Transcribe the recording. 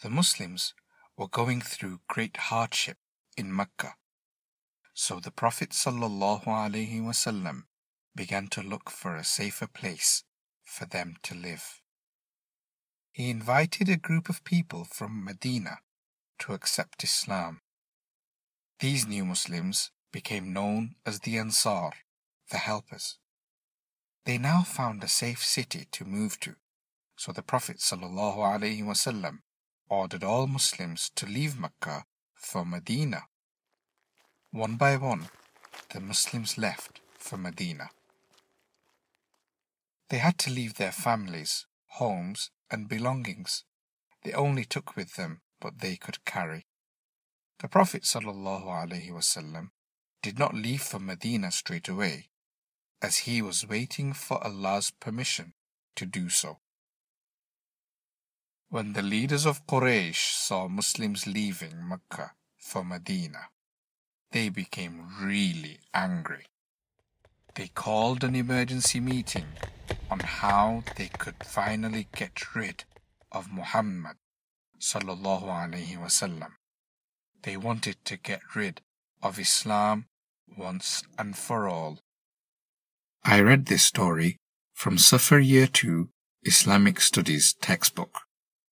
The Muslims were going through great hardship in Mecca. So the Prophet ﷺ began to look for a safer place for them to live. He invited a group of people from Medina to accept Islam. These new Muslims became known as the Ansar, the helpers. They now found a safe city to move to, so the Prophet ﷺ ordered all Muslims to leave Mecca for Medina. One by one, the Muslims left for Medina. They had to leave their families, homes, and belongings. They only took with them what they could carry. The Prophet ﷺ did not leave for Medina straight away, as he was waiting for Allah's permission to do so. When the leaders of Quraysh saw Muslims leaving Mecca for Medina, they became really angry. They called an emergency meeting on how they could finally get rid of Muhammad sallallahu alaihi wasallam. They wanted to get rid of Islam once and for all. I read this story from Safar Year 2 Islamic Studies textbook.